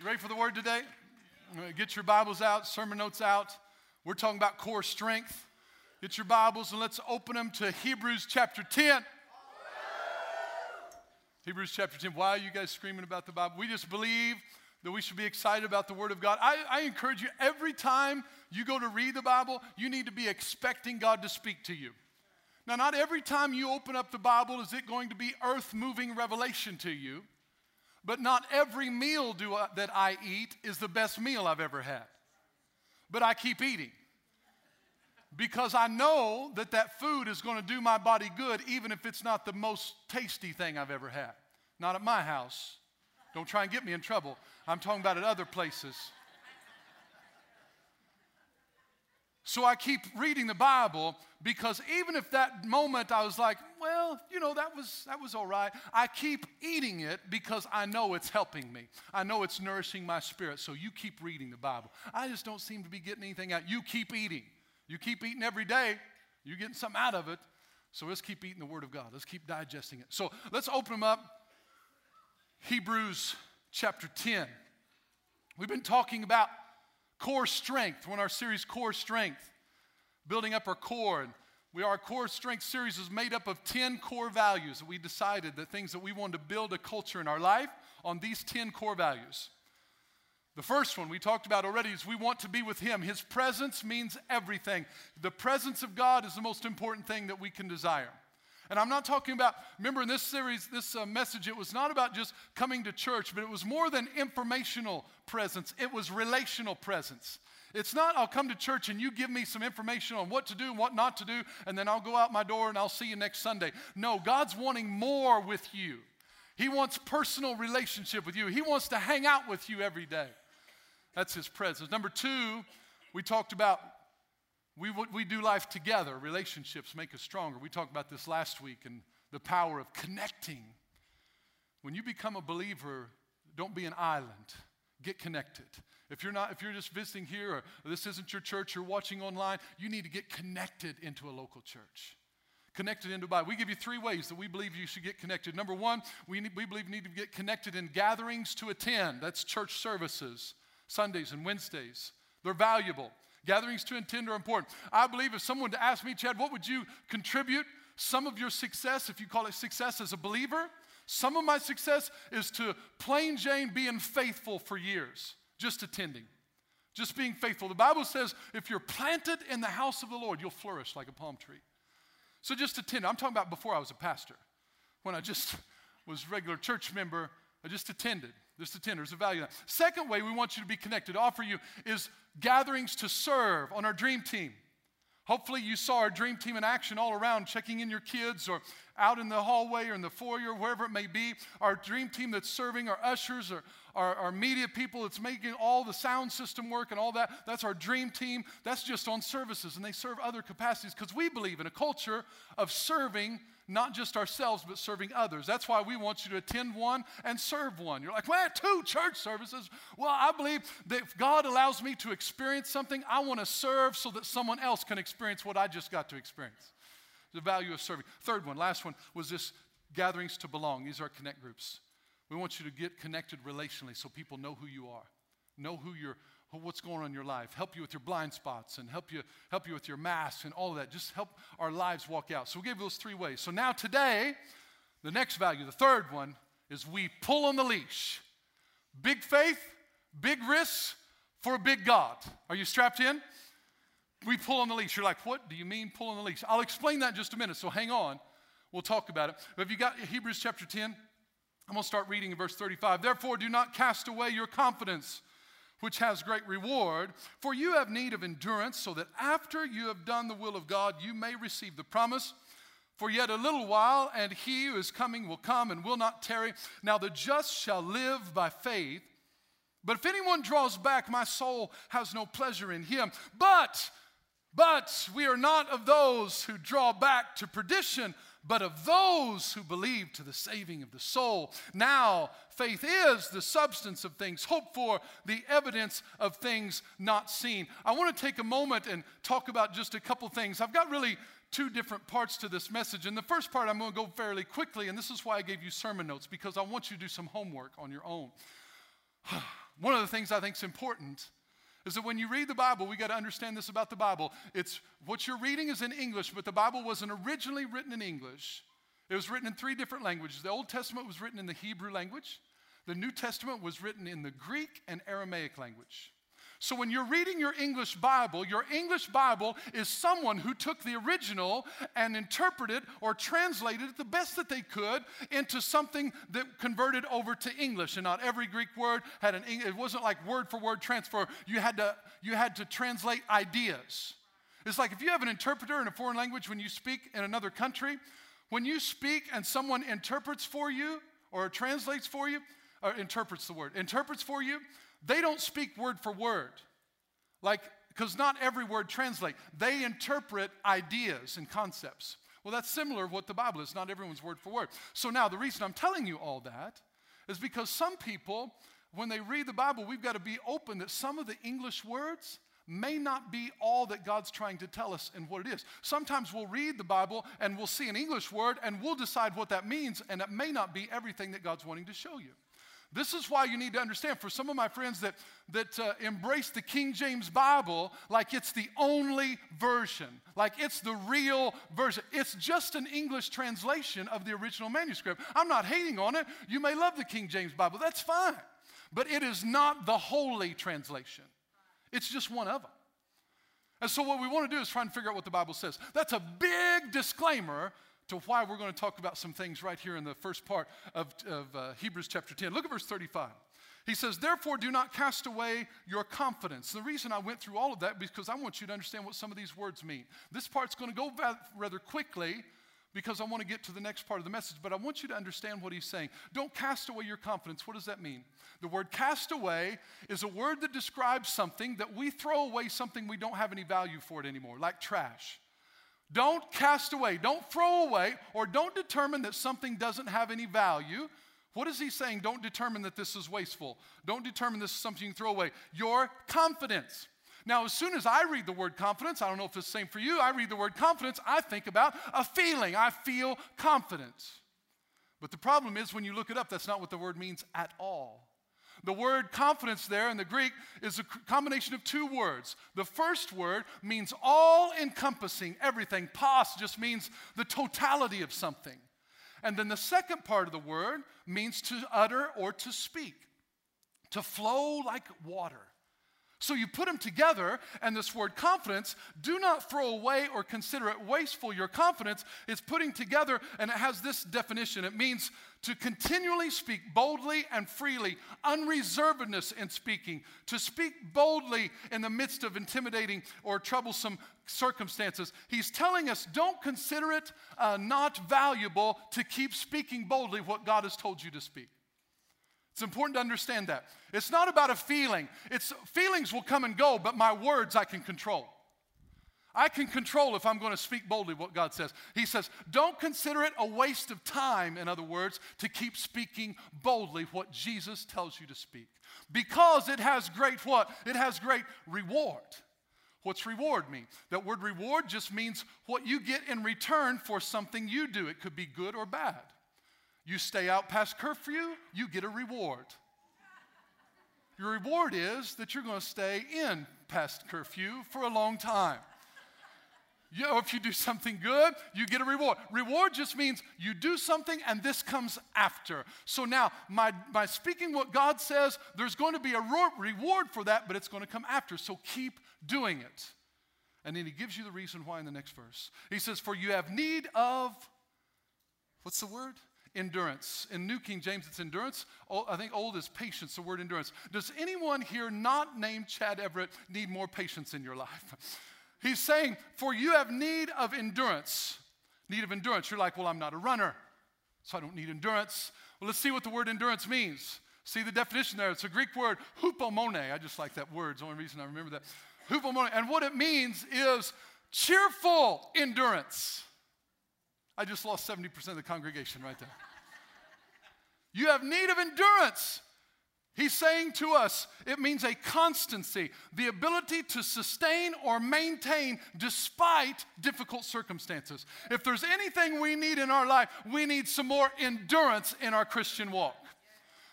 You ready for the word today? Uh, get your Bibles out, sermon notes out. We're talking about core strength. Get your Bibles and let's open them to Hebrews chapter 10. Hebrews chapter 10. Why are you guys screaming about the Bible? We just believe that we should be excited about the Word of God. I, I encourage you, every time you go to read the Bible, you need to be expecting God to speak to you. Now, not every time you open up the Bible is it going to be earth moving revelation to you. But not every meal do I, that I eat is the best meal I've ever had. But I keep eating because I know that that food is going to do my body good, even if it's not the most tasty thing I've ever had. Not at my house. Don't try and get me in trouble. I'm talking about at other places. So I keep reading the Bible because even if that moment I was like, well, you know, that was that was all right, I keep eating it because I know it's helping me. I know it's nourishing my spirit. So you keep reading the Bible. I just don't seem to be getting anything out. You keep eating. You keep eating every day. You're getting something out of it. So let's keep eating the Word of God. Let's keep digesting it. So let's open them up. Hebrews chapter 10. We've been talking about core strength. We're in our series, Core Strength, building up our core. And we, our core strength series is made up of 10 core values that we decided that things that we wanted to build a culture in our life on these 10 core values. The first one we talked about already is we want to be with Him. His presence means everything. The presence of God is the most important thing that we can desire. And I'm not talking about, remember in this series, this uh, message, it was not about just coming to church, but it was more than informational presence, it was relational presence. It's not, I'll come to church and you give me some information on what to do and what not to do, and then I'll go out my door and I'll see you next Sunday. No, God's wanting more with you. He wants personal relationship with you. He wants to hang out with you every day. That's His presence. Number two, we talked about we, we do life together. Relationships make us stronger. We talked about this last week and the power of connecting. When you become a believer, don't be an island. Get connected. If you're not, if you're just visiting here or this isn't your church, you're watching online, you need to get connected into a local church. Connected into Bible. We give you three ways that we believe you should get connected. Number one, we, need, we believe you need to get connected in gatherings to attend. That's church services, Sundays and Wednesdays. They're valuable. Gatherings to attend are important. I believe if someone to ask me, Chad, what would you contribute? Some of your success, if you call it success as a believer, some of my success is to plain Jane being faithful for years, just attending, just being faithful. The Bible says if you're planted in the house of the Lord, you'll flourish like a palm tree. So just attend. I'm talking about before I was a pastor. When I just was regular church member, I just attended. Just attend. There's a value. Second way we want you to be connected, offer you, is gatherings to serve on our dream team. Hopefully, you saw our dream team in action all around, checking in your kids or out in the hallway or in the foyer, wherever it may be. Our dream team that's serving, our ushers, or our, our media people that's making all the sound system work and all that. That's our dream team. That's just on services, and they serve other capacities because we believe in a culture of serving not just ourselves, but serving others. That's why we want you to attend one and serve one. You're like, well, two church services. Well, I believe that if God allows me to experience something, I want to serve so that someone else can experience what I just got to experience. The value of serving. Third one, last one, was this gatherings to belong. These are connect groups. We want you to get connected relationally so people know who you are, know who you're what's going on in your life, help you with your blind spots, and help you, help you with your masks and all of that. Just help our lives walk out. So we gave those three ways. So now today, the next value, the third one, is we pull on the leash. Big faith, big risks for a big God. Are you strapped in? We pull on the leash. You're like, what do you mean pull on the leash? I'll explain that in just a minute, so hang on. We'll talk about it. But if you got Hebrews chapter 10, I'm going to start reading in verse 35. Therefore, do not cast away your confidence which has great reward. For you have need of endurance, so that after you have done the will of God, you may receive the promise. For yet a little while, and he who is coming will come and will not tarry. Now the just shall live by faith. But if anyone draws back, my soul has no pleasure in him. But, but we are not of those who draw back to perdition but of those who believe to the saving of the soul. Now, faith is the substance of things hoped for, the evidence of things not seen. I want to take a moment and talk about just a couple things. I've got really two different parts to this message. And the first part, I'm going to go fairly quickly, and this is why I gave you sermon notes, because I want you to do some homework on your own. One of the things I think is important is that when you read the Bible, we got to understand this about the Bible. It's what you're reading is in English, but the Bible wasn't originally written in English. It was written in three different languages. The Old Testament was written in the Hebrew language. The New Testament was written in the Greek and Aramaic language. So when you're reading your English Bible, your English Bible is someone who took the original and interpreted or translated it the best that they could into something that converted over to English. And not every Greek word had an it wasn't like word for word transfer. You had to you had to translate ideas. It's like if you have an interpreter in a foreign language when you speak in another country, when you speak and someone interprets for you or translates for you, or interprets the word, interprets for you, they don't speak word for word. Like, because not every word translate. They interpret ideas and concepts. Well, that's similar to what the Bible is. Not everyone's word for word. So now the reason I'm telling you all that is because some people, when they read the Bible, we've got to be open that some of the English words may not be all that God's trying to tell us and what it is. Sometimes we'll read the Bible and we'll see an English word and we'll decide what that means, and it may not be everything that God's wanting to show you. This is why you need to understand for some of my friends that, that uh, embrace the King James Bible like it's the only version, like it's the real version. It's just an English translation of the original manuscript. I'm not hating on it. You may love the King James Bible, that's fine. But it is not the holy translation, it's just one of them. And so, what we want to do is try and figure out what the Bible says. That's a big disclaimer to why we're going to talk about some things right here in the first part of, of uh, Hebrews chapter 10. Look at verse 35. He says, Therefore, do not cast away your confidence. The reason I went through all of that because I want you to understand what some of these words mean. This part's going to go rather quickly because I want to get to the next part of the message, but I want you to understand what he's saying. Don't cast away your confidence. What does that mean? The word cast away is a word that describes something that we throw away something we don't have any value for it anymore, like trash. Don't cast away, don't throw away, or don't determine that something doesn't have any value. What is he saying? Don't determine that this is wasteful. Don't determine this is something you can throw away. Your confidence. Now, as soon as I read the word confidence, I don't know if it's the same for you, I read the word confidence, I think about a feeling. I feel confidence. But the problem is when you look it up, that's not what the word means at all. The word confidence there in the Greek is a combination of two words. The first word means all encompassing, everything. Pas just means the totality of something. And then the second part of the word means to utter or to speak, to flow like water. So you put them together, and this word confidence, do not throw away or consider it wasteful. Your confidence is putting together, and it has this definition it means to continually speak boldly and freely, unreservedness in speaking, to speak boldly in the midst of intimidating or troublesome circumstances. He's telling us don't consider it uh, not valuable to keep speaking boldly what God has told you to speak. It's important to understand that. It's not about a feeling. It's feelings will come and go, but my words I can control. I can control if I'm going to speak boldly what God says. He says, don't consider it a waste of time, in other words, to keep speaking boldly what Jesus tells you to speak. Because it has great what? It has great reward. What's reward mean? That word reward just means what you get in return for something you do. It could be good or bad. You stay out past curfew, you get a reward. Your reward is that you're going to stay in past curfew for a long time. You know, if you do something good, you get a reward. Reward just means you do something and this comes after. So now, my, by speaking what God says, there's going to be a reward for that, but it's going to come after. So keep doing it. And then he gives you the reason why in the next verse. He says, For you have need of, what's the word? Endurance. In New King James, it's endurance. I think old is patience, the word endurance. Does anyone here not named Chad Everett need more patience in your life? He's saying, For you have need of endurance. Need of endurance. You're like, Well, I'm not a runner, so I don't need endurance. Well, let's see what the word endurance means. See the definition there. It's a Greek word, hupomone. I just like that word. It's the only reason I remember that. Hupomone. And what it means is cheerful endurance. I just lost 70% of the congregation right there. you have need of endurance. He's saying to us, it means a constancy, the ability to sustain or maintain despite difficult circumstances. If there's anything we need in our life, we need some more endurance in our Christian walk.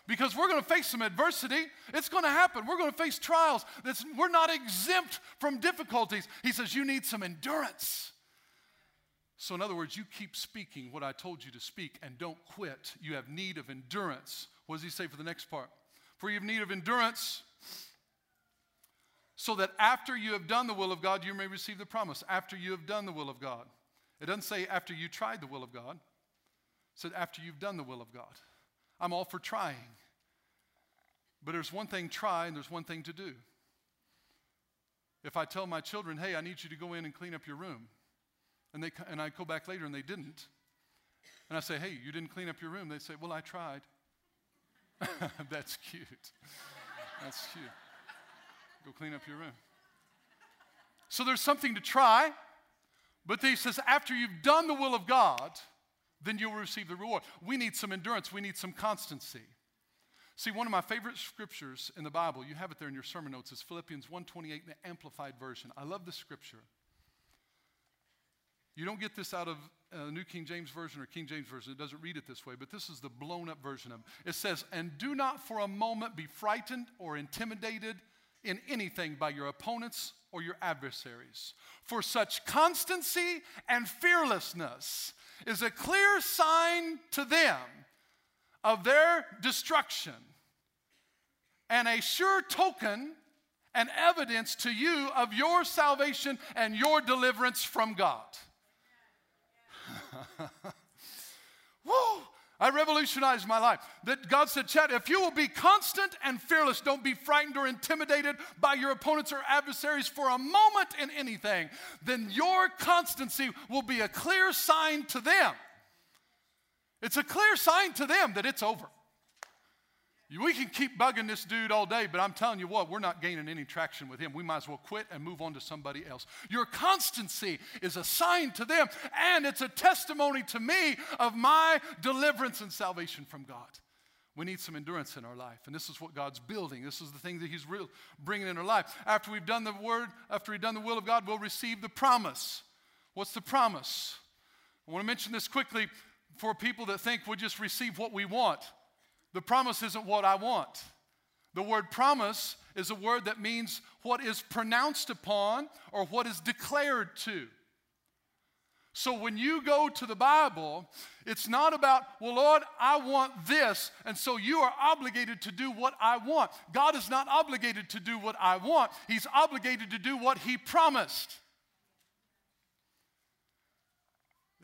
because we're going to face some adversity. It's going to happen. We're going to face trials. That's, we're not exempt from difficulties. He says, You need some endurance. So, in other words, you keep speaking what I told you to speak and don't quit. You have need of endurance. What does he say for the next part? For you have need of endurance, so that after you have done the will of God, you may receive the promise. After you have done the will of God. It doesn't say after you tried the will of God, it said after you've done the will of God. I'm all for trying. But there's one thing try and there's one thing to do. If I tell my children, hey, I need you to go in and clean up your room, and, they, and I go back later and they didn't, and I say, hey, you didn't clean up your room, they say, well, I tried. That's cute. That's cute. Go clean up your room. So there's something to try, but he says, after you've done the will of God, then you'll receive the reward. We need some endurance, we need some constancy. See, one of my favorite scriptures in the Bible, you have it there in your sermon notes, is Philippians 1:28 in the amplified version. I love this scripture. You don't get this out of uh, New King James Version or King James Version. It doesn't read it this way, but this is the blown up version of it. It says, And do not for a moment be frightened or intimidated in anything by your opponents or your adversaries. For such constancy and fearlessness is a clear sign to them of their destruction and a sure token and evidence to you of your salvation and your deliverance from God. Woo! I revolutionized my life. That God said, Chad, if you will be constant and fearless, don't be frightened or intimidated by your opponents or adversaries for a moment in anything, then your constancy will be a clear sign to them. It's a clear sign to them that it's over. We can keep bugging this dude all day, but I'm telling you what, we're not gaining any traction with him. We might as well quit and move on to somebody else. Your constancy is a sign to them, and it's a testimony to me of my deliverance and salvation from God. We need some endurance in our life, and this is what God's building. This is the thing that He's real, bringing in our life. After we've done the word, after we've done the will of God, we'll receive the promise. What's the promise? I want to mention this quickly for people that think we'll just receive what we want. The promise isn't what I want. The word promise is a word that means what is pronounced upon or what is declared to. So when you go to the Bible, it's not about, well, Lord, I want this, and so you are obligated to do what I want. God is not obligated to do what I want, He's obligated to do what He promised.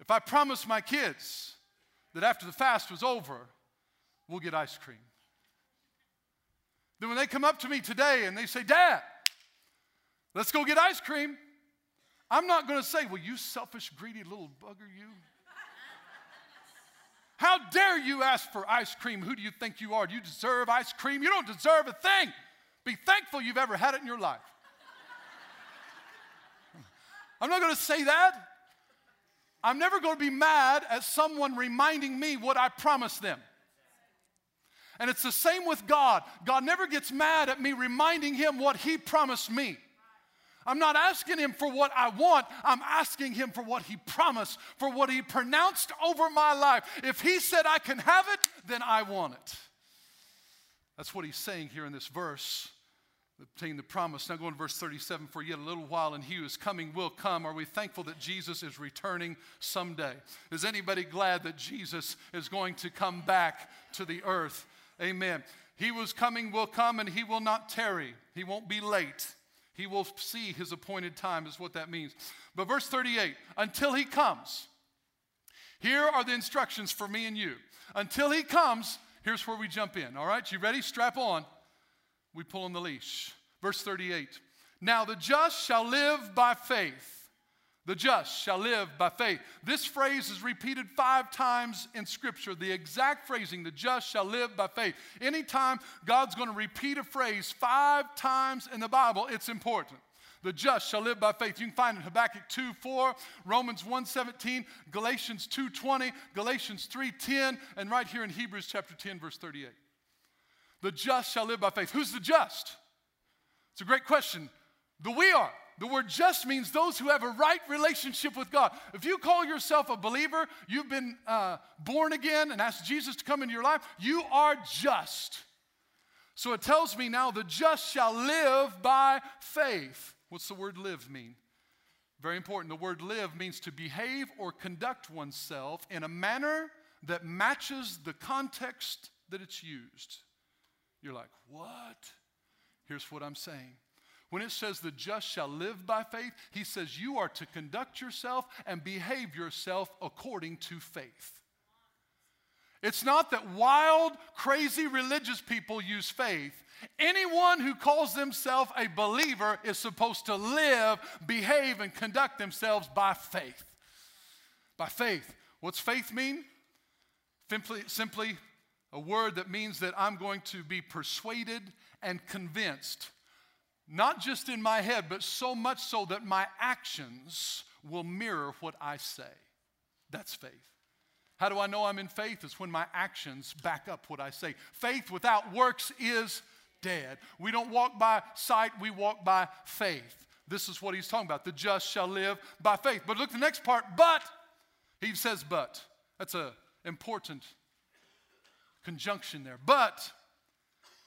If I promise my kids that after the fast was over, we'll get ice cream. Then when they come up to me today and they say, Dad, let's go get ice cream, I'm not going to say, Well, you selfish, greedy little bugger, you. How dare you ask for ice cream? Who do you think you are? Do you deserve ice cream? You don't deserve a thing. Be thankful you've ever had it in your life. I'm not going to say that. I'm never going to be mad at someone reminding me what I promised them. And it's the same with God. God never gets mad at me reminding him what he promised me. I'm not asking him for what I want. I'm asking him for what he promised, for what he pronounced over my life. If he said I can have it, then I want it. That's what he's saying here in this verse, obtain the promise. Now go to verse 37 for yet a little while, and he who is coming will come. Are we thankful that Jesus is returning someday? Is anybody glad that Jesus is going to come back to the earth? Amen. He was coming, will come, and he will not tarry. He won't be late. He will see his appointed time, is what that means. But verse 38 until he comes, here are the instructions for me and you. Until he comes, here's where we jump in. All right, you ready? Strap on. We pull on the leash. Verse 38 Now the just shall live by faith. The just shall live by faith. This phrase is repeated five times in Scripture. The exact phrasing, the just shall live by faith. Anytime God's going to repeat a phrase five times in the Bible, it's important. The just shall live by faith. You can find it in Habakkuk 2 4, Romans 1 17, Galatians 2 20, Galatians 3 10, and right here in Hebrews chapter 10, verse 38. The just shall live by faith. Who's the just? It's a great question. The we are. The word just means those who have a right relationship with God. If you call yourself a believer, you've been uh, born again and asked Jesus to come into your life, you are just. So it tells me now the just shall live by faith. What's the word live mean? Very important. The word live means to behave or conduct oneself in a manner that matches the context that it's used. You're like, what? Here's what I'm saying. When it says the just shall live by faith, he says you are to conduct yourself and behave yourself according to faith. It's not that wild, crazy religious people use faith. Anyone who calls themselves a believer is supposed to live, behave, and conduct themselves by faith. By faith. What's faith mean? Simply, simply a word that means that I'm going to be persuaded and convinced, not just in my head, but so much so that my actions will mirror what I say. That's faith. How do I know I'm in faith? It's when my actions back up what I say. Faith without works is dead. We don't walk by sight, we walk by faith. This is what he's talking about. The just shall live by faith. But look the next part, but he says but. That's an important conjunction there. But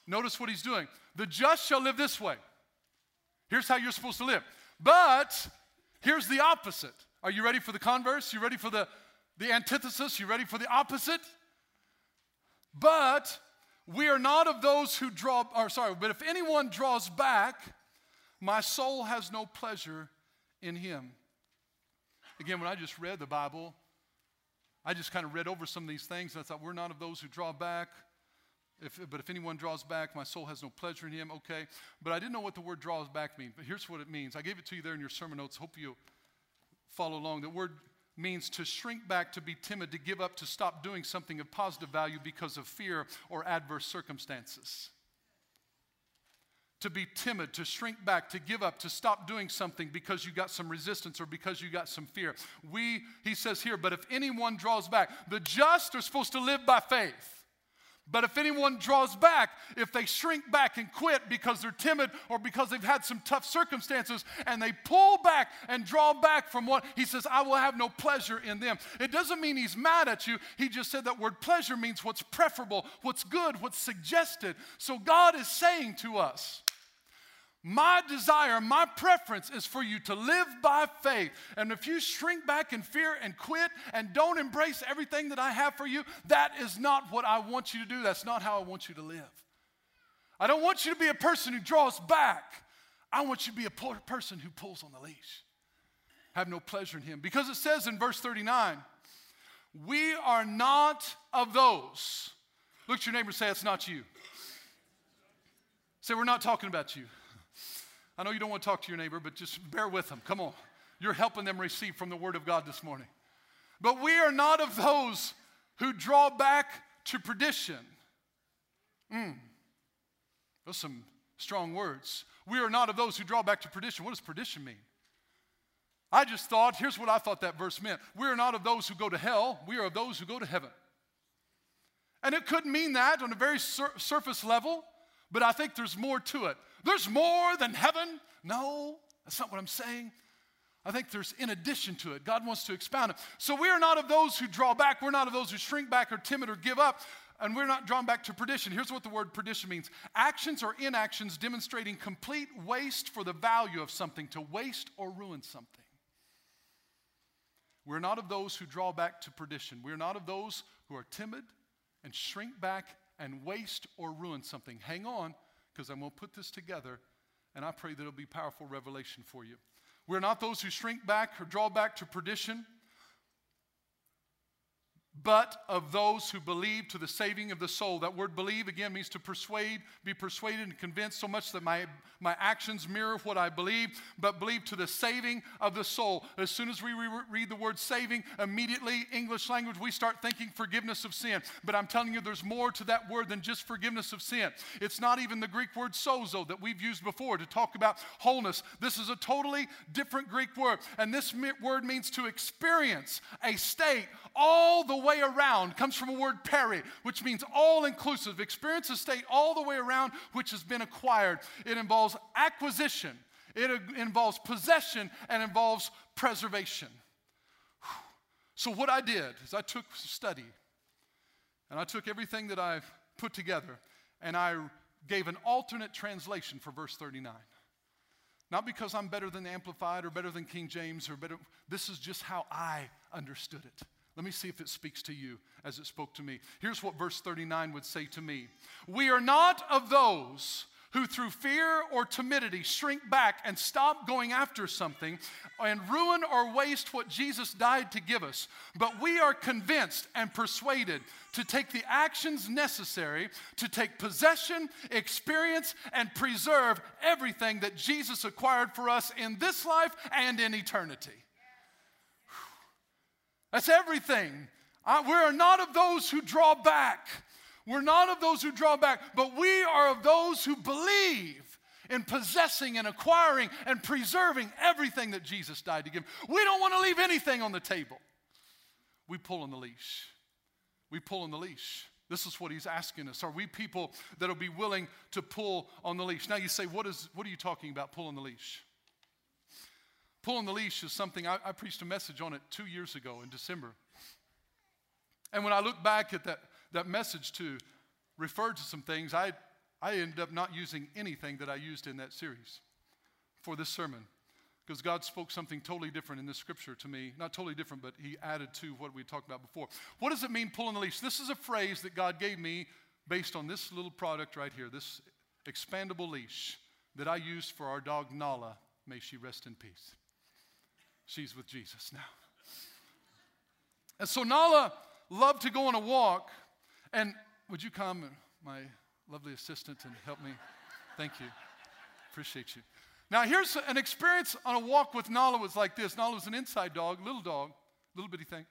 notice what he's doing. The just shall live this way. Here's how you're supposed to live. But here's the opposite. Are you ready for the converse? You ready for the, the antithesis? You ready for the opposite? But we are not of those who draw, or sorry, but if anyone draws back, my soul has no pleasure in him. Again, when I just read the Bible, I just kind of read over some of these things and I thought, we're not of those who draw back. If, but if anyone draws back, my soul has no pleasure in him. Okay. But I didn't know what the word draws back means. But here's what it means. I gave it to you there in your sermon notes. Hope you follow along. The word means to shrink back, to be timid, to give up, to stop doing something of positive value because of fear or adverse circumstances. To be timid, to shrink back, to give up, to stop doing something because you got some resistance or because you got some fear. We, he says here, but if anyone draws back, the just are supposed to live by faith. But if anyone draws back, if they shrink back and quit because they're timid or because they've had some tough circumstances and they pull back and draw back from what he says, I will have no pleasure in them. It doesn't mean he's mad at you. He just said that word pleasure means what's preferable, what's good, what's suggested. So God is saying to us, my desire, my preference is for you to live by faith. And if you shrink back in fear and quit and don't embrace everything that I have for you, that is not what I want you to do. That's not how I want you to live. I don't want you to be a person who draws back. I want you to be a person who pulls on the leash. Have no pleasure in him. Because it says in verse 39, we are not of those. Look at your neighbor and say, It's not you. Say, We're not talking about you. I know you don't want to talk to your neighbor, but just bear with them. Come on. You're helping them receive from the Word of God this morning. But we are not of those who draw back to perdition. Mm. Those are some strong words. We are not of those who draw back to perdition. What does perdition mean? I just thought, here's what I thought that verse meant. We are not of those who go to hell, we are of those who go to heaven. And it could mean that on a very sur- surface level, but I think there's more to it. There's more than heaven. No, that's not what I'm saying. I think there's in addition to it. God wants to expound it. So we are not of those who draw back. We're not of those who shrink back or timid or give up. And we're not drawn back to perdition. Here's what the word perdition means actions or inactions demonstrating complete waste for the value of something, to waste or ruin something. We're not of those who draw back to perdition. We're not of those who are timid and shrink back and waste or ruin something. Hang on because I'm going to put this together, and I pray that it'll be powerful revelation for you. We're not those who shrink back or draw back to perdition but of those who believe to the saving of the soul. That word believe again means to persuade, be persuaded and convinced so much that my, my actions mirror what I believe, but believe to the saving of the soul. As soon as we re- read the word saving, immediately, English language, we start thinking forgiveness of sin. But I'm telling you, there's more to that word than just forgiveness of sin. It's not even the Greek word sozo that we've used before to talk about wholeness. This is a totally different Greek word. And this word means to experience a state all the way around comes from a word peri, which means all inclusive. Experience a state all the way around which has been acquired. It involves acquisition, it involves possession and involves preservation. So, what I did is I took study and I took everything that I've put together and I gave an alternate translation for verse 39. Not because I'm better than Amplified or better than King James or better, this is just how I understood it. Let me see if it speaks to you as it spoke to me. Here's what verse 39 would say to me We are not of those who through fear or timidity shrink back and stop going after something and ruin or waste what Jesus died to give us. But we are convinced and persuaded to take the actions necessary to take possession, experience, and preserve everything that Jesus acquired for us in this life and in eternity. That's everything. we are not of those who draw back. We're not of those who draw back, but we are of those who believe in possessing and acquiring and preserving everything that Jesus died to give. We don't want to leave anything on the table. We pull on the leash. We pull on the leash. This is what he's asking us. Are we people that'll be willing to pull on the leash? Now you say, what, is, what are you talking about, pull on the leash? Pull on the leash is something I, I preached a message on it two years ago in December. And when I look back at that that message to refer to some things, I, I ended up not using anything that I used in that series for this sermon because God spoke something totally different in this scripture to me. Not totally different, but He added to what we talked about before. What does it mean, pulling the leash? This is a phrase that God gave me based on this little product right here, this expandable leash that I used for our dog Nala. May she rest in peace. She's with Jesus now. And so Nala loved to go on a walk and would you come, my lovely assistant, and help me? Thank you. Appreciate you. Now, here's an experience on a walk with Nala was like this. Nala was an inside dog, little dog, little bitty thing.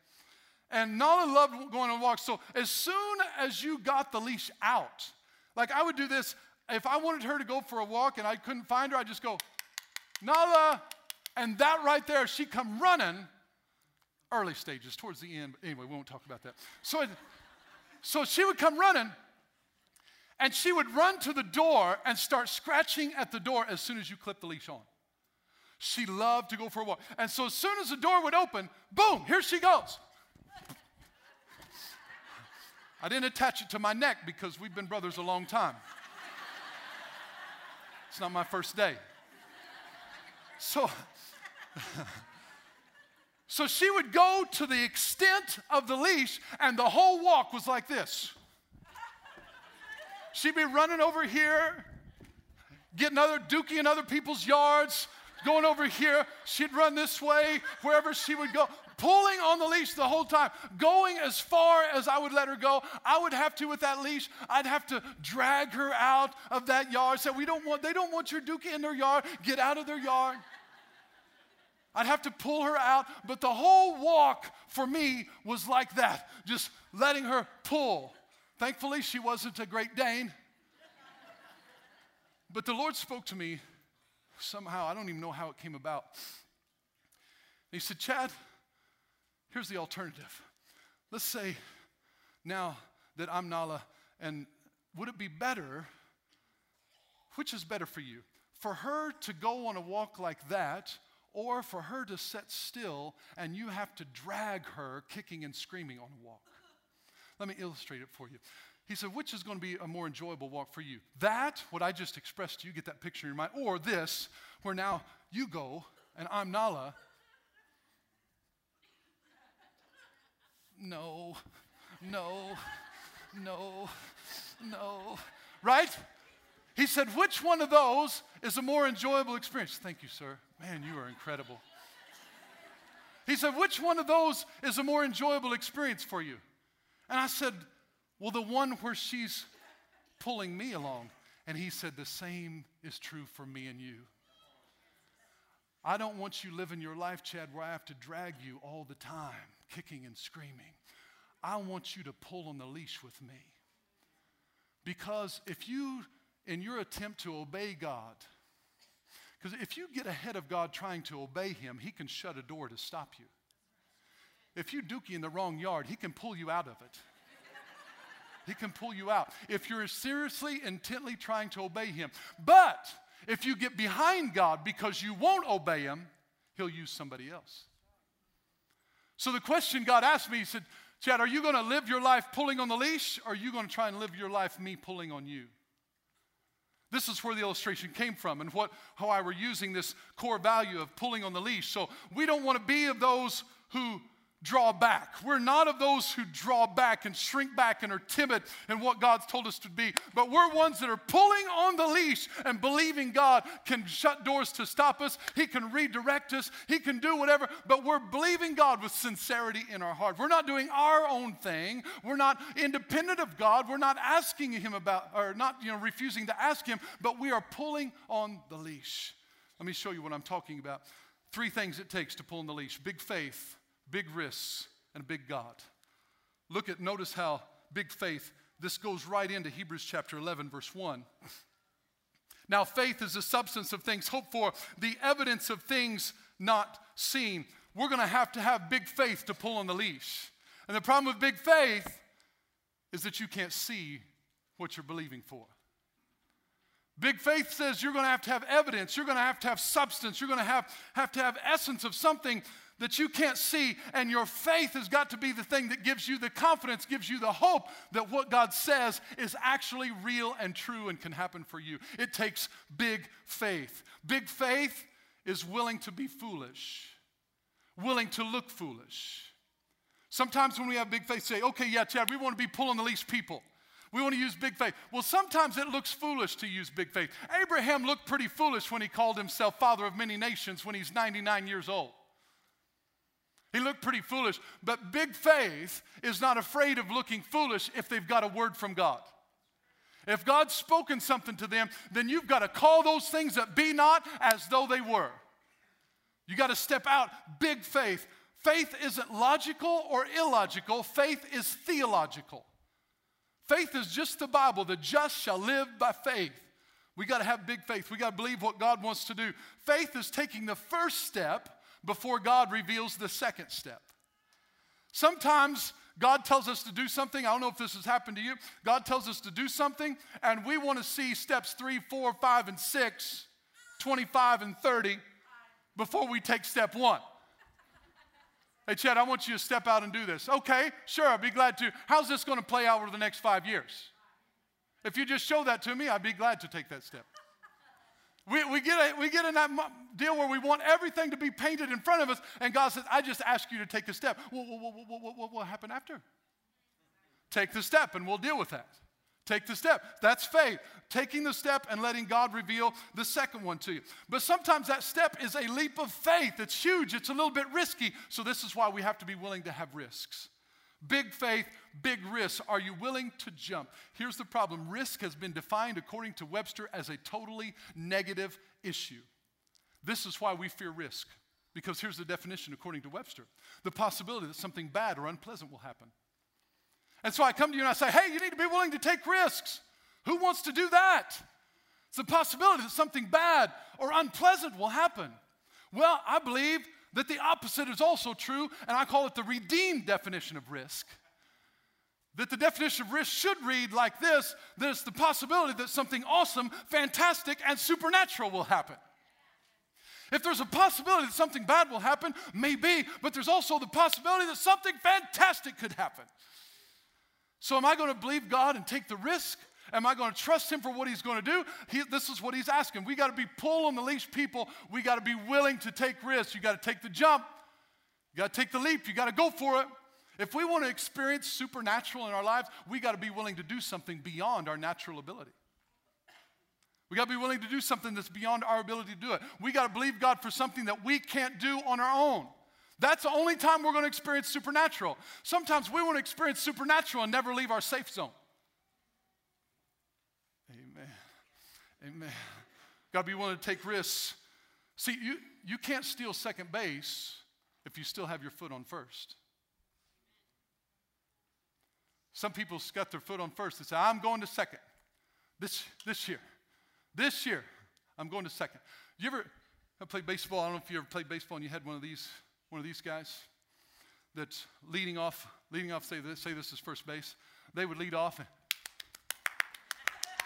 And Nala loved going on walks. So as soon as you got the leash out, like I would do this, if I wanted her to go for a walk and I couldn't find her, I'd just go, Nala. And that right there, she'd come running, early stages, towards the end. Anyway, we won't talk about that. So so she would come running and she would run to the door and start scratching at the door as soon as you clip the leash on. She loved to go for a walk. And so as soon as the door would open, boom, here she goes. I didn't attach it to my neck because we've been brothers a long time. It's not my first day. So So she would go to the extent of the leash, and the whole walk was like this. She'd be running over here, getting other dookie in other people's yards, going over here. She'd run this way, wherever she would go, pulling on the leash the whole time, going as far as I would let her go. I would have to with that leash. I'd have to drag her out of that yard. Say, we don't want, they don't want your dookie in their yard. Get out of their yard. I'd have to pull her out, but the whole walk for me was like that, just letting her pull. Thankfully, she wasn't a Great Dane. But the Lord spoke to me somehow. I don't even know how it came about. He said, Chad, here's the alternative. Let's say now that I'm Nala, and would it be better? Which is better for you? For her to go on a walk like that, or for her to sit still and you have to drag her kicking and screaming on a walk. Let me illustrate it for you. He said, which is going to be a more enjoyable walk for you? That, what I just expressed to you, get that picture in your mind, or this, where now you go and I'm Nala. No, no, no, no. Right? He said, Which one of those is a more enjoyable experience? Thank you, sir. Man, you are incredible. He said, Which one of those is a more enjoyable experience for you? And I said, Well, the one where she's pulling me along. And he said, The same is true for me and you. I don't want you living your life, Chad, where I have to drag you all the time, kicking and screaming. I want you to pull on the leash with me. Because if you in your attempt to obey God. Because if you get ahead of God trying to obey Him, He can shut a door to stop you. If you dookie in the wrong yard, He can pull you out of it. He can pull you out if you're seriously, intently trying to obey Him. But if you get behind God because you won't obey Him, He'll use somebody else. So the question God asked me, He said, Chad, are you going to live your life pulling on the leash, or are you going to try and live your life me pulling on you? This is where the illustration came from and what, how I were using this core value of pulling on the leash. So we don't want to be of those who draw back. We're not of those who draw back and shrink back and are timid in what God's told us to be, but we're ones that are pulling on the leash and believing God can shut doors to stop us. He can redirect us. He can do whatever, but we're believing God with sincerity in our heart. We're not doing our own thing. We're not independent of God. We're not asking Him about, or not, you know, refusing to ask Him, but we are pulling on the leash. Let me show you what I'm talking about. Three things it takes to pull on the leash big faith big risks, and big God. Look at, notice how big faith, this goes right into Hebrews chapter 11, verse 1. Now, faith is the substance of things hoped for, the evidence of things not seen. We're going to have to have big faith to pull on the leash. And the problem with big faith is that you can't see what you're believing for. Big faith says you're going to have to have evidence, you're going to have to have substance, you're going to have, have to have essence of something that you can't see, and your faith has got to be the thing that gives you the confidence, gives you the hope that what God says is actually real and true and can happen for you. It takes big faith. Big faith is willing to be foolish, willing to look foolish. Sometimes when we have big faith, say, okay, yeah, Chad, we want to be pulling the least people. We want to use big faith. Well, sometimes it looks foolish to use big faith. Abraham looked pretty foolish when he called himself father of many nations when he's 99 years old. He looked pretty foolish, but big faith is not afraid of looking foolish if they've got a word from God. If God's spoken something to them, then you've got to call those things that be not as though they were. You got to step out big faith. Faith isn't logical or illogical, faith is theological. Faith is just the Bible. The just shall live by faith. We got to have big faith. We got to believe what God wants to do. Faith is taking the first step before God reveals the second step. Sometimes God tells us to do something. I don't know if this has happened to you. God tells us to do something, and we want to see steps three, four, five, and six, 25 and 30 before we take step one. Hey, Chad, I want you to step out and do this. Okay, sure, I'd be glad to. How's this going to play out over the next five years? If you just show that to me, I'd be glad to take that step. We, we, get a, we get in that deal where we want everything to be painted in front of us, and God says, I just ask you to take a step. What, what, what, what will happen after? Take the step, and we'll deal with that. Take the step. That's faith. Taking the step and letting God reveal the second one to you. But sometimes that step is a leap of faith. It's huge, it's a little bit risky. So, this is why we have to be willing to have risks. Big faith, big risk. Are you willing to jump? Here's the problem risk has been defined, according to Webster, as a totally negative issue. This is why we fear risk, because here's the definition according to Webster the possibility that something bad or unpleasant will happen. And so I come to you and I say, hey, you need to be willing to take risks. Who wants to do that? It's the possibility that something bad or unpleasant will happen. Well, I believe that the opposite is also true, and I call it the redeemed definition of risk. That the definition of risk should read like this that it's the possibility that something awesome, fantastic, and supernatural will happen. If there's a possibility that something bad will happen, maybe, but there's also the possibility that something fantastic could happen. So, am I going to believe God and take the risk? Am I going to trust him for what he's going to do? He, this is what he's asking. We got to be pull on the leash people. We got to be willing to take risks. You got to take the jump. You got to take the leap. You got to go for it. If we want to experience supernatural in our lives, we got to be willing to do something beyond our natural ability. We got to be willing to do something that's beyond our ability to do it. We got to believe God for something that we can't do on our own. That's the only time we're going to experience supernatural. Sometimes we want to experience supernatural and never leave our safe zone. Amen. Got to be willing to take risks. See, you, you can't steal second base if you still have your foot on first. Some people got their foot on first. They say, I'm going to second this, this year. This year, I'm going to second. You ever played baseball? I don't know if you ever played baseball and you had one of these, one of these guys that's leading off, leading off, say this, say this is first base. They would lead off and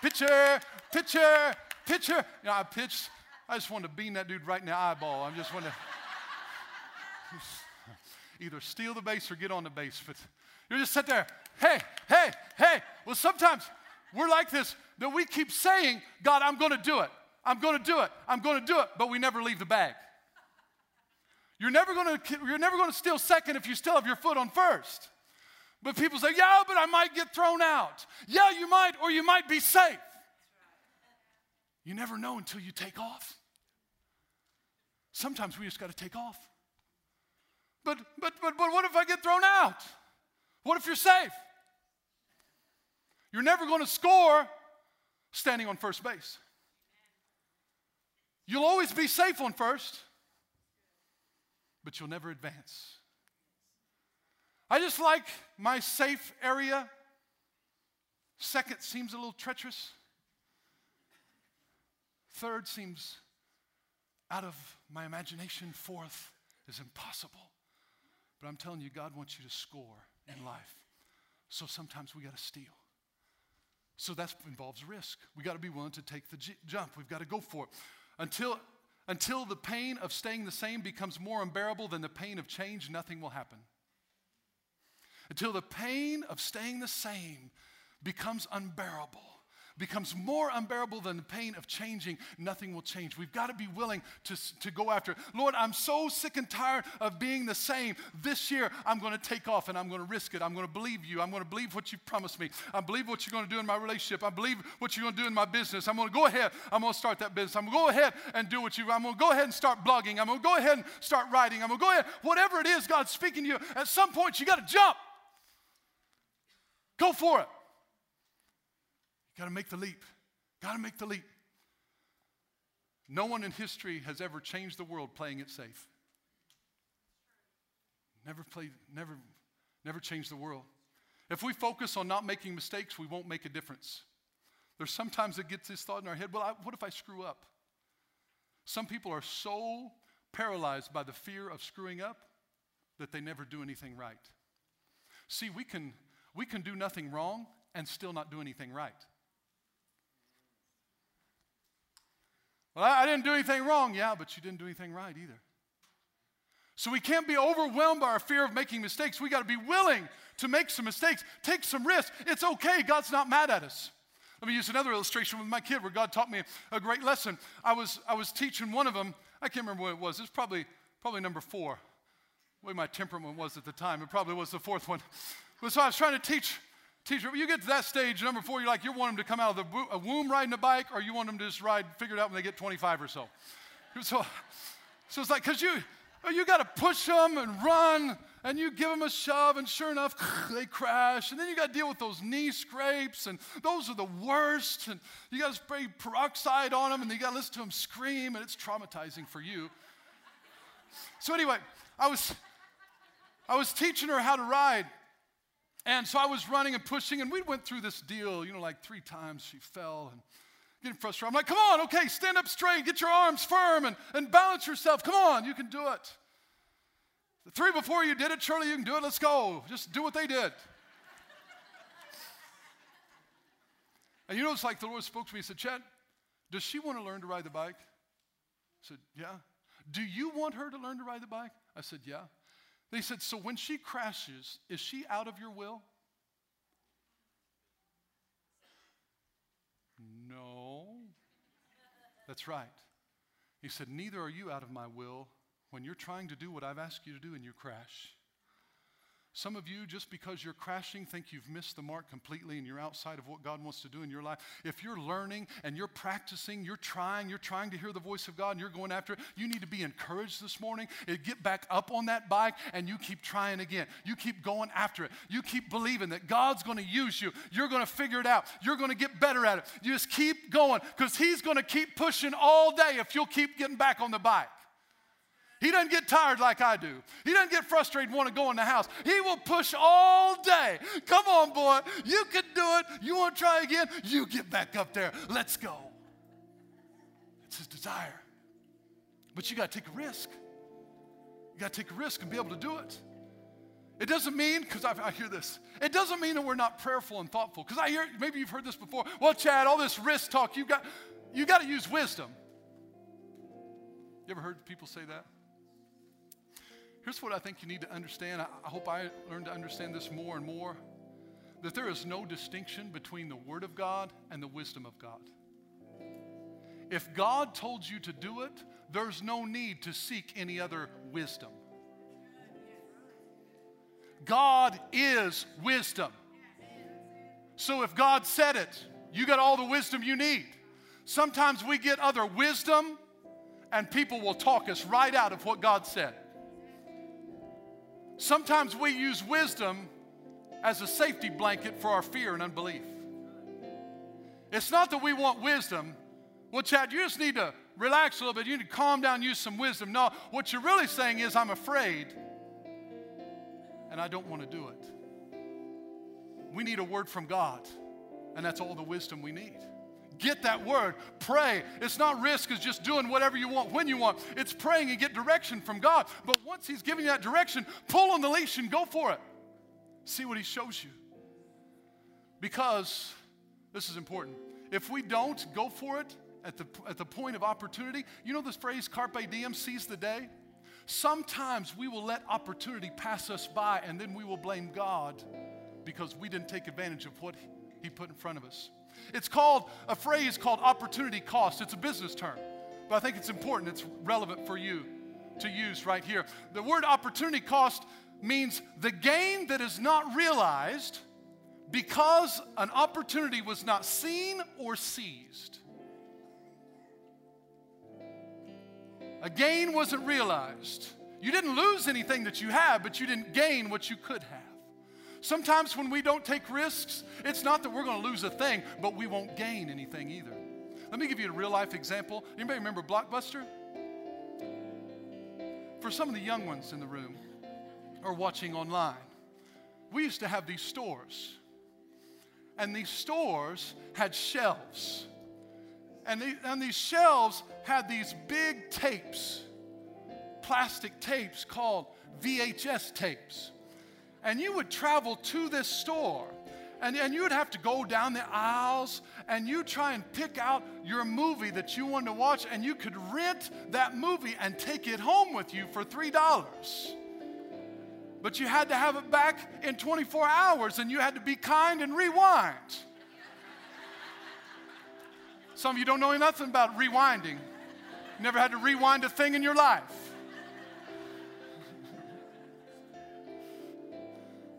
pitcher, pitcher, pitcher. You know, I pitched. I just wanted to bean that dude right in the eyeball. I'm just wanted to either steal the base or get on the base. But you just sit there, hey, hey, hey. Well, sometimes we're like this that we keep saying, God, I'm going to do it. I'm going to do it. I'm going to do it. But we never leave the bag. You're never going to, you're never going to steal second if you still have your foot on first. But people say, yeah, but I might get thrown out. Yeah, you might, or you might be safe. You never know until you take off. Sometimes we just got to take off. But, but, but, but what if I get thrown out? What if you're safe? You're never going to score standing on first base. You'll always be safe on first, but you'll never advance. I just like my safe area. Second seems a little treacherous. Third seems out of my imagination. Fourth is impossible. But I'm telling you, God wants you to score in life. So sometimes we got to steal. So that involves risk. We got to be willing to take the j- jump. We've got to go for it. Until, until the pain of staying the same becomes more unbearable than the pain of change, nothing will happen. Until the pain of staying the same becomes unbearable, becomes more unbearable than the pain of changing, nothing will change. We've got to be willing to, to go after it. Lord, I'm so sick and tired of being the same. This year, I'm going to take off and I'm going to risk it. I'm going to believe you. I'm going to believe what you promised me. I believe what you're going to do in my relationship. I believe what you're going to do in my business. I'm going to go ahead. I'm going to start that business. I'm going to go ahead and do what you I'm going to go ahead and start blogging. I'm going to go ahead and start writing. I'm going to go ahead. Whatever it is God's speaking to you, at some point, you got to jump. Go for it. You got to make the leap. Got to make the leap. No one in history has ever changed the world playing it safe. Never played, never, never changed the world. If we focus on not making mistakes, we won't make a difference. There's sometimes it gets this thought in our head, well, I, what if I screw up? Some people are so paralyzed by the fear of screwing up that they never do anything right. See, we can, we can do nothing wrong and still not do anything right. Well, I didn't do anything wrong. Yeah, but you didn't do anything right either. So we can't be overwhelmed by our fear of making mistakes. We got to be willing to make some mistakes, take some risks. It's okay. God's not mad at us. Let me use another illustration with my kid where God taught me a great lesson. I was, I was teaching one of them. I can't remember what it was. It's probably, probably number four. The way my temperament was at the time, it probably was the fourth one. So I was trying to teach Teacher, you get to that stage, number four, you're like, you want them to come out of the womb riding a bike, or you want them to just ride, figure it out when they get 25 or so. So, so it's like, because you, you got to push them and run, and you give them a shove, and sure enough, they crash. And then you got to deal with those knee scrapes, and those are the worst. And you got to spray peroxide on them, and you got to listen to them scream, and it's traumatizing for you. So anyway, I was, I was teaching her how to ride, and so I was running and pushing, and we went through this deal, you know, like three times she fell and getting frustrated. I'm like, come on, okay, stand up straight, get your arms firm, and, and balance yourself. Come on, you can do it. The three before you did it, surely you can do it. Let's go. Just do what they did. and you know, it's like the Lord spoke to me. He said, Chet, does she want to learn to ride the bike? I said, yeah. Do you want her to learn to ride the bike? I said, yeah. They said, So when she crashes, is she out of your will? No. That's right. He said, Neither are you out of my will when you're trying to do what I've asked you to do and you crash. Some of you, just because you're crashing, think you've missed the mark completely and you're outside of what God wants to do in your life. If you're learning and you're practicing, you're trying, you're trying to hear the voice of God and you're going after it, you need to be encouraged this morning. Eh, get back up on that bike and you keep trying again. You keep going after it. You keep believing that God's going to use you. You're going to figure it out. You're going to get better at it. You just keep going because He's going to keep pushing all day if you'll keep getting back on the bike. He doesn't get tired like I do. He doesn't get frustrated and want to go in the house. He will push all day. Come on, boy. You can do it. You want to try again? You get back up there. Let's go. It's his desire. But you got to take a risk. You got to take a risk and be able to do it. It doesn't mean, because I, hear this, it doesn't mean that we're not prayerful and thoughtful. Because I hear, maybe you've heard this before. Well, Chad, all this risk talk, you've got, You got to use wisdom. You ever heard people say that? Here's what I think you need to understand. I hope I learn to understand this more and more that there is no distinction between the Word of God and the wisdom of God. If God told you to do it, there's no need to seek any other wisdom. God is wisdom. So if God said it, you got all the wisdom you need. Sometimes we get other wisdom and people will talk us right out of what God said. Sometimes we use wisdom as a safety blanket for our fear and unbelief. It's not that we want wisdom. Well, Chad, you just need to relax a little bit. You need to calm down, use some wisdom. No, what you're really saying is, I'm afraid and I don't want to do it. We need a word from God, and that's all the wisdom we need. Get that word. Pray. It's not risk, it's just doing whatever you want when you want. It's praying and get direction from God. But once He's giving you that direction, pull on the leash and go for it. See what He shows you. Because this is important. If we don't go for it at the, at the point of opportunity, you know this phrase, carpe diem, seize the day? Sometimes we will let opportunity pass us by and then we will blame God because we didn't take advantage of what He put in front of us. It's called a phrase called opportunity cost. It's a business term, but I think it's important, it's relevant for you to use right here. The word opportunity cost means the gain that is not realized because an opportunity was not seen or seized. A gain wasn't realized. You didn't lose anything that you have, but you didn't gain what you could have. Sometimes when we don't take risks, it's not that we're going to lose a thing, but we won't gain anything either. Let me give you a real life example. Anybody remember Blockbuster? For some of the young ones in the room or watching online, we used to have these stores. And these stores had shelves. And, the, and these shelves had these big tapes, plastic tapes called VHS tapes and you would travel to this store and, and you would have to go down the aisles and you try and pick out your movie that you wanted to watch and you could rent that movie and take it home with you for $3 but you had to have it back in 24 hours and you had to be kind and rewind. Some of you don't know nothing about rewinding. Never had to rewind a thing in your life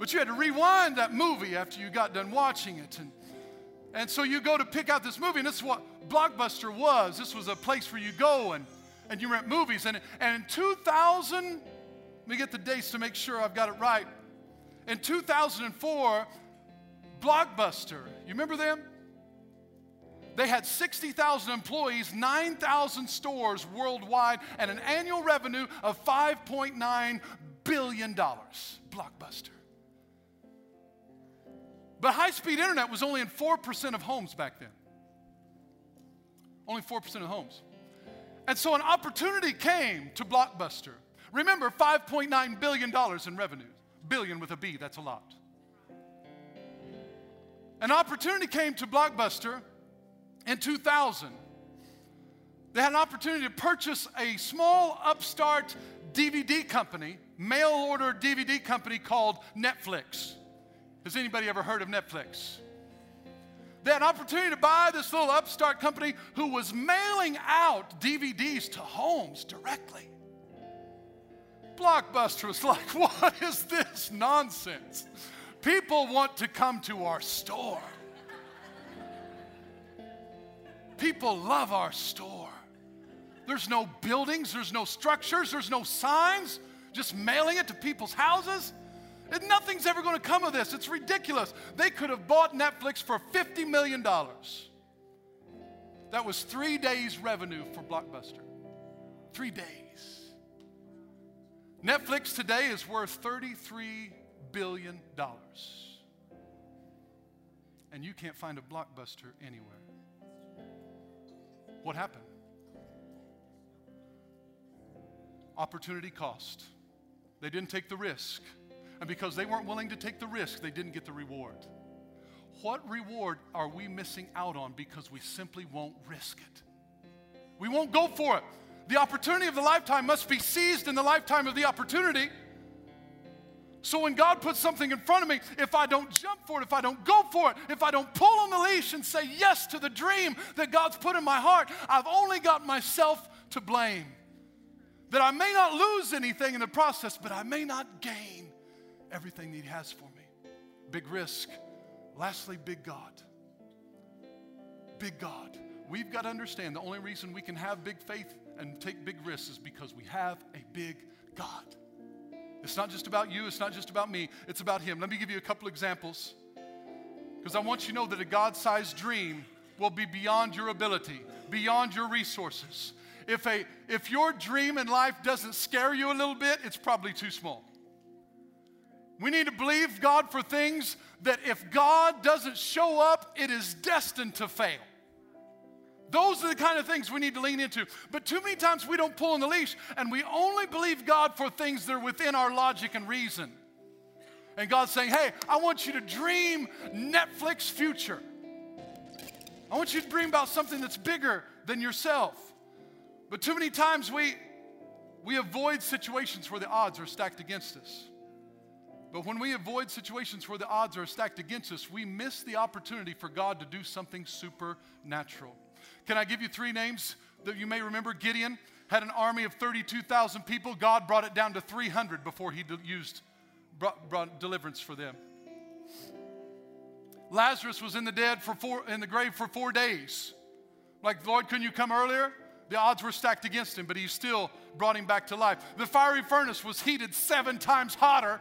But you had to rewind that movie after you got done watching it. And, and so you go to pick out this movie, and this is what Blockbuster was. This was a place where you go and, and you rent movies. And, and in 2000, let me get the dates to make sure I've got it right. In 2004, Blockbuster, you remember them? They had 60,000 employees, 9,000 stores worldwide, and an annual revenue of $5.9 billion. Blockbuster. But high speed internet was only in 4% of homes back then. Only 4% of homes. And so an opportunity came to Blockbuster. Remember, $5.9 billion in revenue. Billion with a B, that's a lot. An opportunity came to Blockbuster in 2000. They had an opportunity to purchase a small upstart DVD company, mail order DVD company called Netflix. Has anybody ever heard of Netflix? They had an opportunity to buy this little upstart company who was mailing out DVDs to homes directly. Blockbuster was like, what is this nonsense? People want to come to our store. People love our store. There's no buildings, there's no structures, there's no signs, just mailing it to people's houses. Nothing's ever going to come of this. It's ridiculous. They could have bought Netflix for $50 million. That was three days' revenue for Blockbuster. Three days. Netflix today is worth $33 billion. And you can't find a Blockbuster anywhere. What happened? Opportunity cost. They didn't take the risk. And because they weren't willing to take the risk, they didn't get the reward. what reward are we missing out on because we simply won't risk it? We won't go for it. The opportunity of the lifetime must be seized in the lifetime of the opportunity. So when God puts something in front of me, if I don't jump for it, if I don't go for it, if I don't pull on the leash and say yes to the dream that God's put in my heart, I've only got myself to blame. That I may not lose anything in the process, but I may not gain everything that He has for me. Big risk. Lastly, big God. Big God. We've got to understand the only reason we can have big faith and take big risks is because we have a big God. It's not just about you, it's not just about me, it's about Him. Let me give you a couple examples because I want you to know that a God sized dream will be beyond your ability, beyond your resources. If, a, if your dream in life doesn't scare you a little bit, it's probably too small. We need to believe God for things that if God doesn't show up, it is destined to fail. Those are the kind of things we need to lean into. But too many times we don't pull on the leash and we only believe God for things that are within our logic and reason. And God's saying, hey, I want you to dream Netflix future. I want you to dream about something that's bigger than yourself. But too many times we, we avoid situations where the odds are stacked against us. But when we avoid situations where the odds are stacked against us, we miss the opportunity for God to do something supernatural. Can I give you three names that you may remember? Gideon had an army of 32,000 people. God brought it down to 300 before he used, brought, brought deliverance for them. Lazarus was in the dead for four, in the grave for four days. Like, Lord, couldn't you come earlier? The odds were stacked against him, but he still brought him back to life. The fiery furnace was heated seven times hotter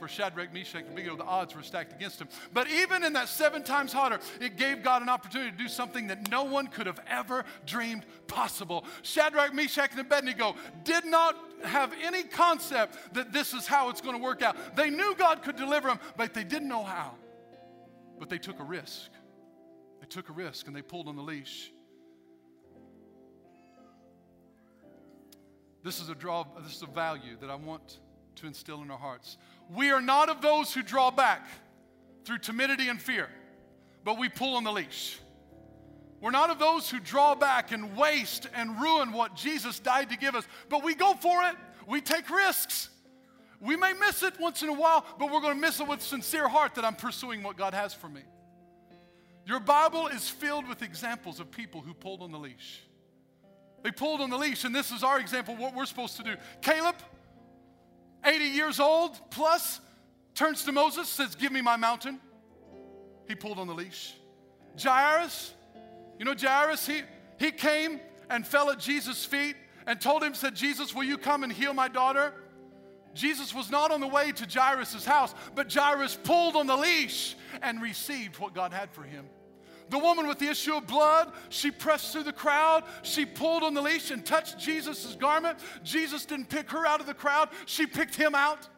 for Shadrach, Meshach, and Abednego, the odds were stacked against him. But even in that seven times hotter, it gave God an opportunity to do something that no one could have ever dreamed possible. Shadrach, Meshach, and Abednego did not have any concept that this is how it's going to work out. They knew God could deliver them, but they didn't know how. But they took a risk. They took a risk and they pulled on the leash. This is a draw, this is a value that I want to instill in our hearts. We are not of those who draw back through timidity and fear, but we pull on the leash. We're not of those who draw back and waste and ruin what Jesus died to give us, but we go for it. We take risks. We may miss it once in a while, but we're going to miss it with sincere heart that I'm pursuing what God has for me. Your Bible is filled with examples of people who pulled on the leash. They pulled on the leash, and this is our example what we're supposed to do. Caleb, 80 years old plus, turns to Moses, says, Give me my mountain. He pulled on the leash. Jairus, you know, Jairus, he, he came and fell at Jesus' feet and told him, said, Jesus, will you come and heal my daughter? Jesus was not on the way to Jairus' house, but Jairus pulled on the leash and received what God had for him. The woman with the issue of blood, she pressed through the crowd. She pulled on the leash and touched Jesus' garment. Jesus didn't pick her out of the crowd, she picked him out.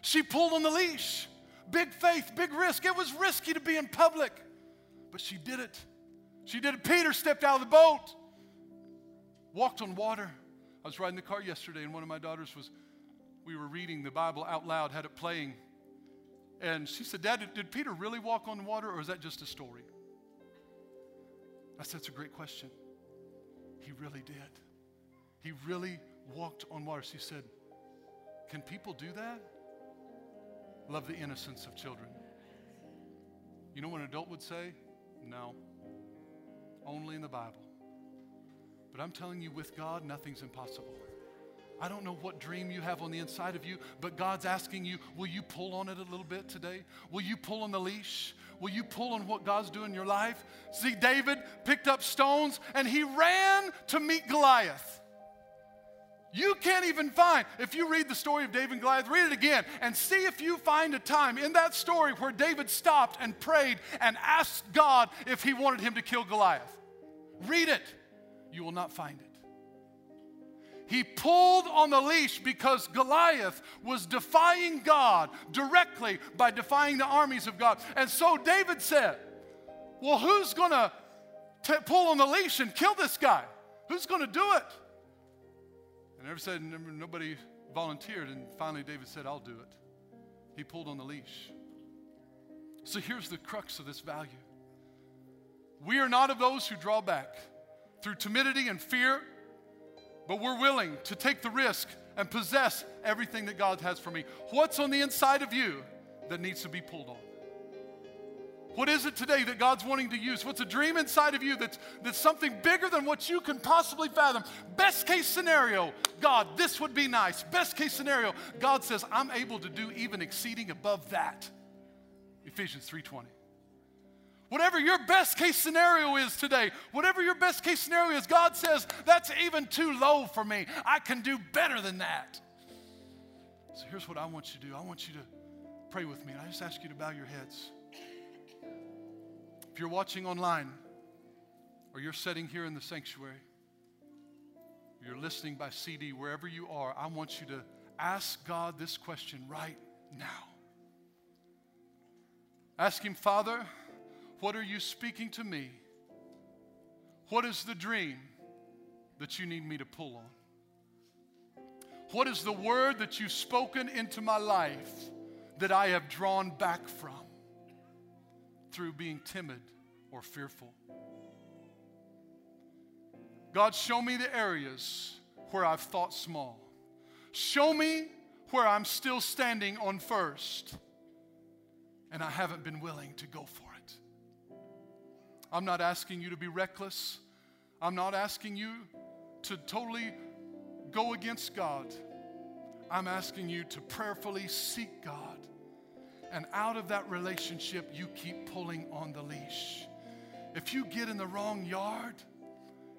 She pulled on the leash. Big faith, big risk. It was risky to be in public, but she did it. She did it. Peter stepped out of the boat, walked on water. I was riding the car yesterday, and one of my daughters was, we were reading the Bible out loud, had it playing. And she said, Dad, did, Peter really walk on water or is that just a story? I said, That's a great question. He really did. He really walked on water. She said, Can people do that? Love the innocence of children. You know what an adult would say? No. Only in the Bible. But I'm telling you, with God, nothing's impossible. I don't know what dream you have on the inside of you, but God's asking you, will you pull on it a little bit today? Will you pull on the leash? Will you pull on what God's doing in your life? See, David picked up stones and he ran to meet Goliath. You can't even find, if you read the story of David and Goliath, read it again and see if you find a time in that story where David stopped and prayed and asked God if he wanted him to kill Goliath. Read it. You will not find it. He pulled on the leash because Goliath was defying God directly by defying the armies of God. And so David said, Well, who's going to pull on the leash and kill this guy? Who's going to do it? And everybody said, nobody volunteered. And finally, David said, I'll do it. He pulled on the leash. So here's the crux of this value we are not of those who draw back through timidity and fear, but we're willing to take the risk and possess everything that God has for me. What's on the inside of you that needs to be pulled on? What is it today that God's wanting to use? What's a dream inside of you that's, that's something bigger than what you can possibly fathom? Best case scenario, God, this would be nice. Best case scenario, God says, I'm able to do even exceeding above that. Ephesians 3:20. Whatever your best case scenario is today, whatever your best case scenario is, God says, that's even too low for me. I can do better than that. So here's what I want you to do I want you to pray with me, and I just ask you to bow your heads. If you're watching online, or you're sitting here in the sanctuary, you're listening by CD, wherever you are, I want you to ask God this question right now. Ask Him, Father, what are you speaking to me? What is the dream that you need me to pull on? What is the word that you've spoken into my life that I have drawn back from? through being timid or fearful. God, show me the areas where I've thought small. Show me where I'm still standing on first and I haven't been willing to go for. I'm not asking you to be reckless. I'm not asking you to totally go against God. I'm asking you to prayerfully seek God and out of that relationship, you keep pulling on the leash. If you get in the wrong yard,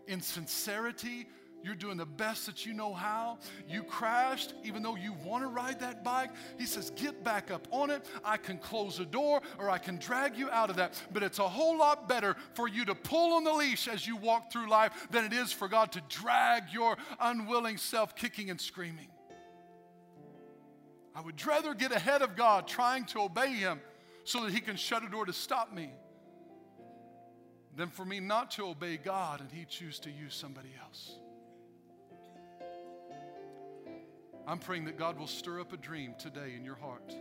in sincerity, you're doing the best that you know how. You crashed, even though you want to ride that bike. He says, Get back up on it. I can close the door or I can drag you out of that. But it's a whole lot better for you to pull on the leash as you walk through life than it is for God to drag your unwilling self kicking and screaming. I would rather get ahead of God trying to obey Him so that He can shut a door to stop me than for me not to obey God and He choose to use somebody else. I'm praying that God will stir up a dream today in your heart.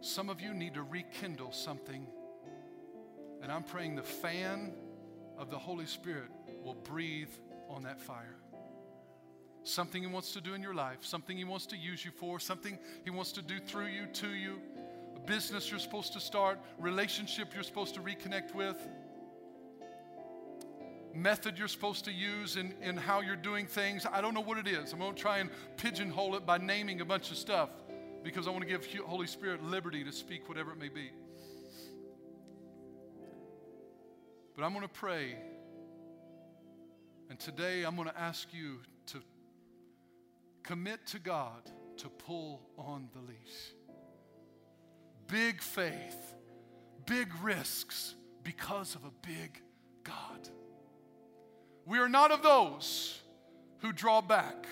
Some of you need to rekindle something, and I'm praying the fan of the Holy Spirit will breathe on that fire. Something He wants to do in your life, something He wants to use you for, something He wants to do through you, to you, a business you're supposed to start, relationship you're supposed to reconnect with, method you're supposed to use in, in how you're doing things. I don't know what it is. I'm going to try and pigeonhole it by naming a bunch of stuff because I want to give Holy Spirit liberty to speak whatever it may be. But I'm going to pray. And today I'm going to ask you to Commit to God to pull on the leash. Big faith, big risks because of a big God. We are not of those who draw back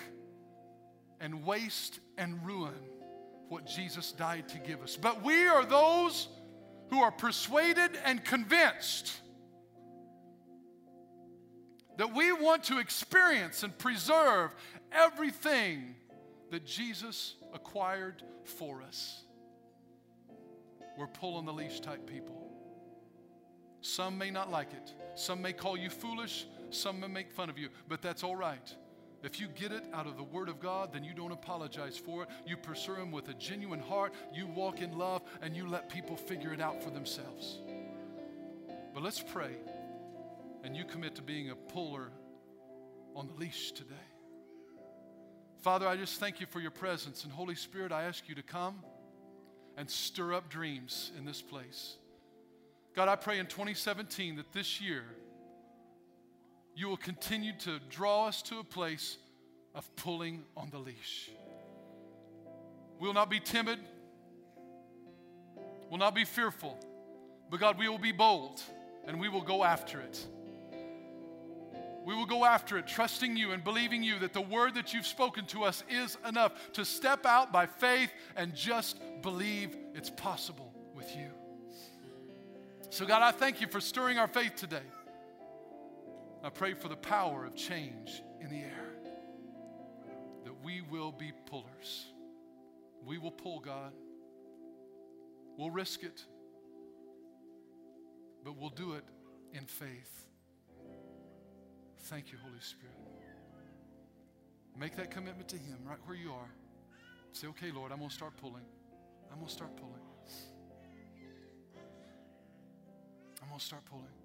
and waste and ruin what Jesus died to give us, but we are those who are persuaded and convinced that we want to experience and preserve everything that Jesus acquired for us. We're pulling the leash type people. Some may not like it. Some may call you foolish. Some may make fun of you, but that's all right. If you get it out of the Word of God, then you don't apologize for it. You pursue Him with a genuine heart. You walk in love and you let people figure it out for themselves. But let's pray and you commit to being a puller on the leash today. Father, I just thank you for your presence. And Holy Spirit, I ask you to come and stir up dreams in this place. God, I pray in 2017 that this year you will continue to draw us to a place of pulling on the leash. We will not be timid, We will not be fearful, but God, we will be bold and we will go after it. We will go after it, trusting you and believing you that the word that you've spoken to us is enough to step out by faith and just believe it's possible with you. So, God, I thank you for stirring our faith today. I pray for the power of change in the air, that we will be pullers. We will pull, God. We'll risk it, but we'll do it in faith. Thank you, Holy Spirit. Make that commitment to Him right where you are. Say, okay, Lord, I'm going to start pulling. I'm going to start pulling. I'm going to start pulling.